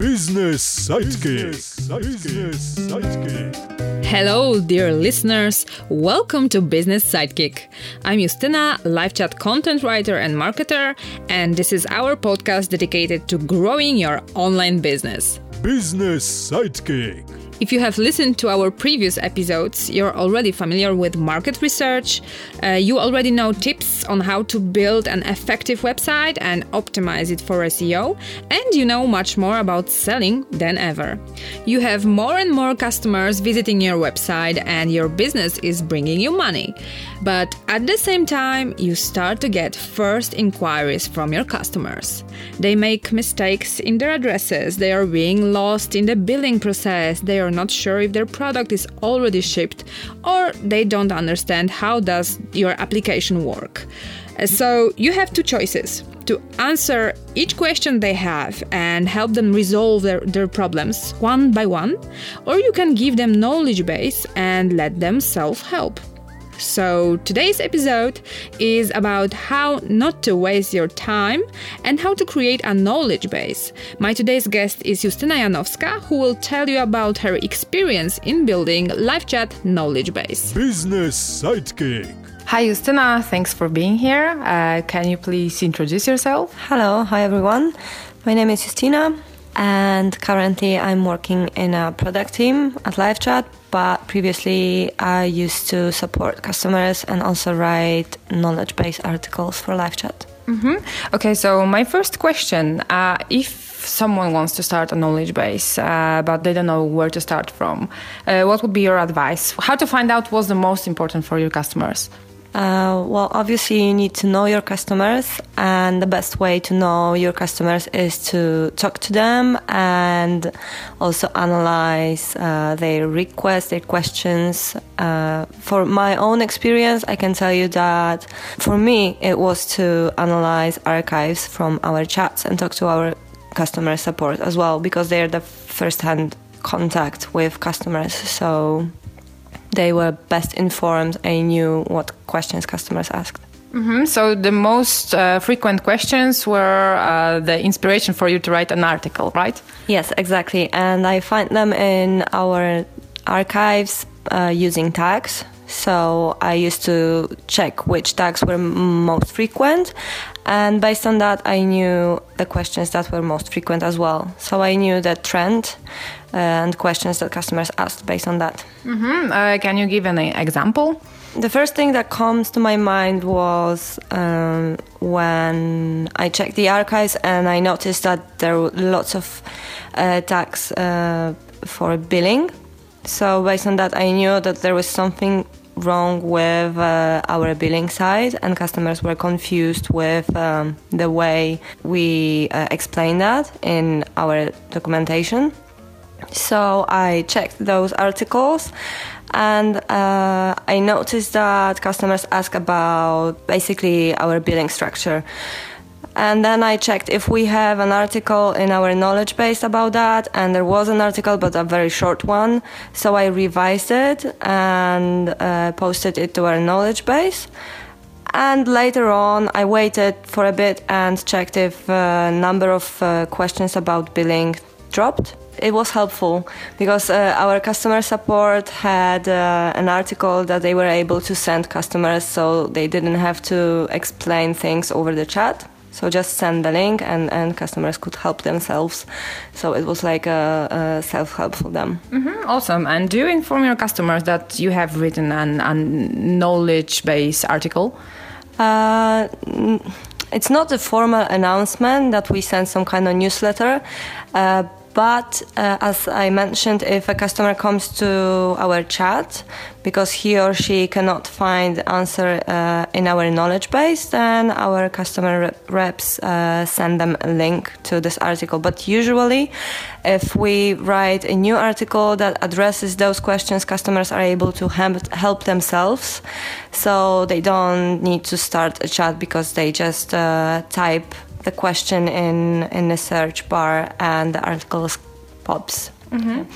Business Sidekick. Business Sidekick. Hello, dear listeners. Welcome to Business Sidekick. I'm Justina, live chat content writer and marketer, and this is our podcast dedicated to growing your online business. Business Sidekick. If you have listened to our previous episodes, you're already familiar with market research. Uh, you already know tips on how to build an effective website and optimize it for SEO, and you know much more about selling than ever. You have more and more customers visiting your website, and your business is bringing you money. But at the same time, you start to get first inquiries from your customers. They make mistakes in their addresses, they are being lost in the billing process, they are are not sure if their product is already shipped or they don't understand how does your application work. So you have two choices to answer each question they have and help them resolve their, their problems one by one, or you can give them knowledge base and let them self-help. So, today's episode is about how not to waste your time and how to create a knowledge base. My today's guest is Justyna Janowska, who will tell you about her experience in building live chat knowledge base. Business Sidekick. Hi, Justyna. Thanks for being here. Uh, can you please introduce yourself? Hello, hi everyone. My name is Justyna, and currently I'm working in a product team at LiveChat. But previously, I used to support customers and also write knowledge based articles for LiveChat. Mm-hmm. Okay, so my first question uh, if someone wants to start a knowledge base, uh, but they don't know where to start from, uh, what would be your advice? How to find out what's the most important for your customers? Uh, well, obviously, you need to know your customers, and the best way to know your customers is to talk to them and also analyze uh, their requests, their questions. Uh, for my own experience, I can tell you that for me, it was to analyze archives from our chats and talk to our customer support as well, because they're the first hand contact with customers. So they were best informed and knew what questions customers asked. Mm-hmm. So the most uh, frequent questions were uh, the inspiration for you to write an article, right? Yes, exactly. And I find them in our archives uh, using tags. So I used to check which tags were most frequent, and based on that, I knew the questions that were most frequent as well. So I knew the trend and questions that customers asked based on that. Mm-hmm. Uh, can you give an example? The first thing that comes to my mind was um, when I checked the archives and I noticed that there were lots of uh, tags uh, for billing. So, based on that, I knew that there was something wrong with uh, our billing side, and customers were confused with um, the way we uh, explain that in our documentation. So I checked those articles and uh, I noticed that customers ask about basically our billing structure. And then I checked if we have an article in our knowledge base about that, and there was an article, but a very short one. So I revised it and uh, posted it to our knowledge base. And later on, I waited for a bit and checked if a uh, number of uh, questions about billing dropped it was helpful because uh, our customer support had uh, an article that they were able to send customers so they didn't have to explain things over the chat. So just send the link and, and customers could help themselves. So it was like a, a self help for them. Mm-hmm, awesome. And do you inform your customers that you have written an, a knowledge based article? Uh, it's not a formal announcement that we send some kind of newsletter, uh, but uh, as I mentioned, if a customer comes to our chat because he or she cannot find answer uh, in our knowledge base, then our customer reps uh, send them a link to this article. But usually, if we write a new article that addresses those questions, customers are able to help themselves. So they don't need to start a chat because they just uh, type the question in in the search bar and the article pops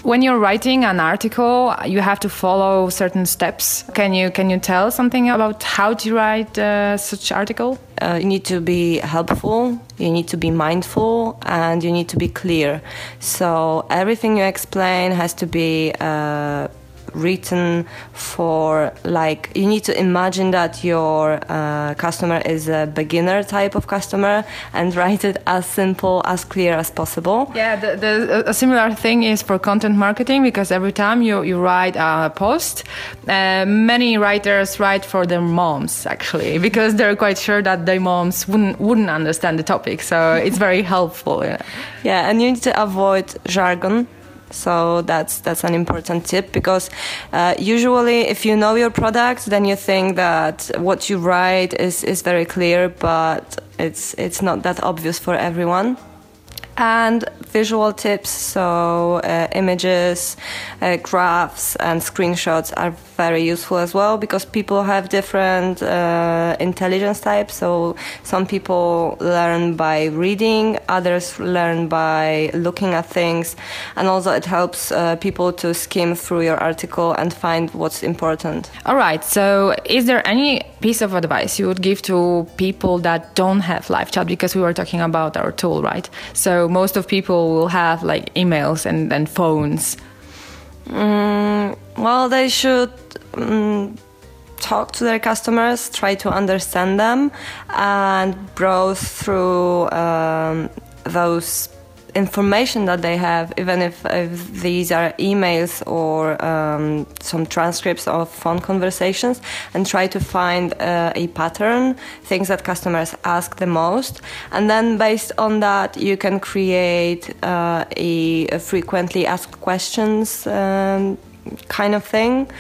When you're writing an article, you have to follow certain steps. Can you can you tell something about how to write uh, such article? uh, you need to be helpful, you need to be mindful, and you need to be clear. So everything you explain has to be uh, written for like you need to imagine that your uh, customer is a beginner type of customer and write it as simple as clear as possible Yeah, the, the, a similar thing is for content marketing because every time you, you write a post, uh, many writers write for their moms actually because they're quite sure that their moms wouldn't wouldn't understand the topic. So it's very helpful. Yeah. Yeah, and you need to avoid jargon. So that's that's an important tip because uh, usually if you know your product, then you think that what you write is, is very clear, but it's it's not that obvious for everyone. And visual tips, so uh, images, uh, graphs, and screenshots are very useful as well because people have different uh, intelligence types. So some people learn by reading, others learn by looking at things, and also it helps uh, people to skim through your article and find what's important. All right. So, is there any piece of advice you would give to people that don't have live chat? Because we were talking about our tool, right? So, most of people will have like emails and, and phones. Mm, well, they should mm, talk to their customers, try to understand them, and browse through um, those information that they have, even if, if these are emails or um, some transcripts of phone conversations, and try to find uh, a pattern, things that customers ask the most, and then based on that, you can create uh, a, a frequently asked questions um, kind of thing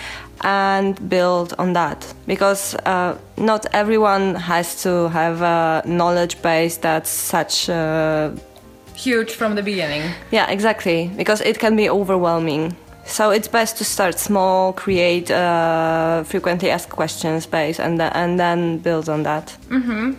and build on that. Because uh, not everyone has to have a knowledge base that's such uh, Huge from the beginning. yeah exactly because it can be overwhelming so it's best to start small create uh, frequently asked questions base and, th- and then build on that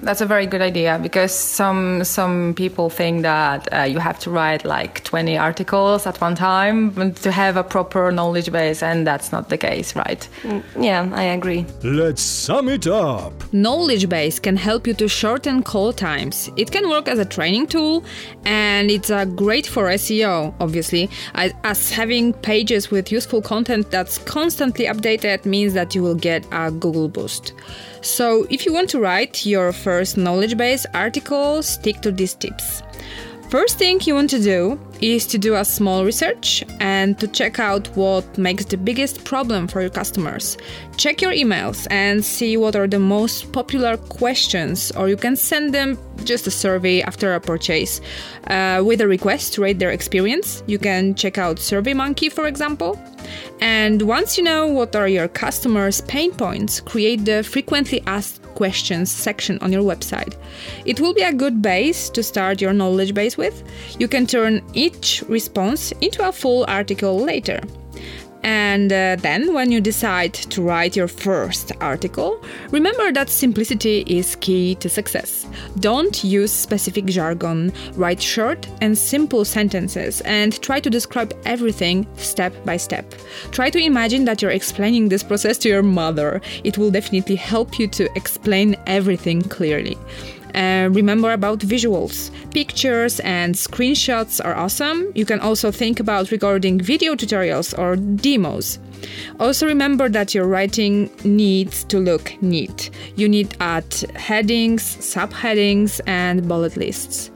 That's a very good idea because some some people think that uh, you have to write like 20 articles at one time to have a proper knowledge base, and that's not the case, right? Mm, yeah i agree Let's sum it up. Knowledge base can help you to shorten call times. It can work as a training tool and it's uh, great for SEO, obviously, as, as having pages with useful content that's constantly updated means that you will get a Google boost. So, if you want to write your first knowledge base article, stick to these tips. First thing you want to do is to do a small research and to check out what makes the biggest problem for your customers. Check your emails and see what are the most popular questions, or you can send them just a survey after a purchase uh, with a request to rate their experience. You can check out SurveyMonkey, for example. And once you know what are your customers' pain points, create the frequently asked questions section on your website. It will be a good base to start your knowledge base with. You can turn each response into a full article later. And uh, then, when you decide to write your first article, remember that simplicity is key to success. Don't use specific jargon, write short and simple sentences, and try to describe everything step by step. Try to imagine that you're explaining this process to your mother. It will definitely help you to explain everything clearly. Remember about visuals. Pictures and screenshots are awesome. You can also think about recording video tutorials or demos. Also, remember that your writing needs to look neat. You need to add headings, subheadings, and bullet lists.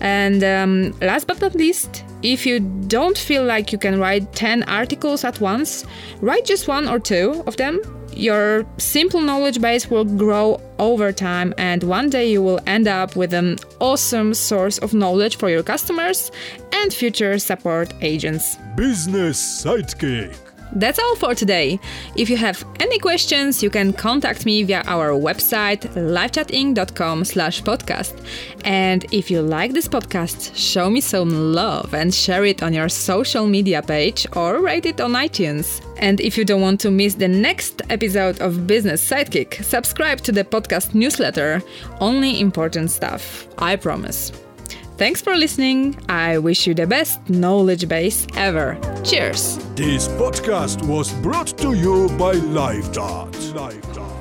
And um, last but not least, if you don't feel like you can write 10 articles at once, write just one or two of them. Your simple knowledge base will grow over time, and one day you will end up with an awesome source of knowledge for your customers and future support agents. Business Sidekick. That's all for today. If you have any questions, you can contact me via our website livechatinc.com slash podcast. And if you like this podcast, show me some love and share it on your social media page or rate it on iTunes. And if you don't want to miss the next episode of Business Sidekick, subscribe to the podcast newsletter. Only important stuff, I promise. Thanks for listening. I wish you the best knowledge base ever. Cheers. This podcast was brought to you by LiveChat. LiveChat.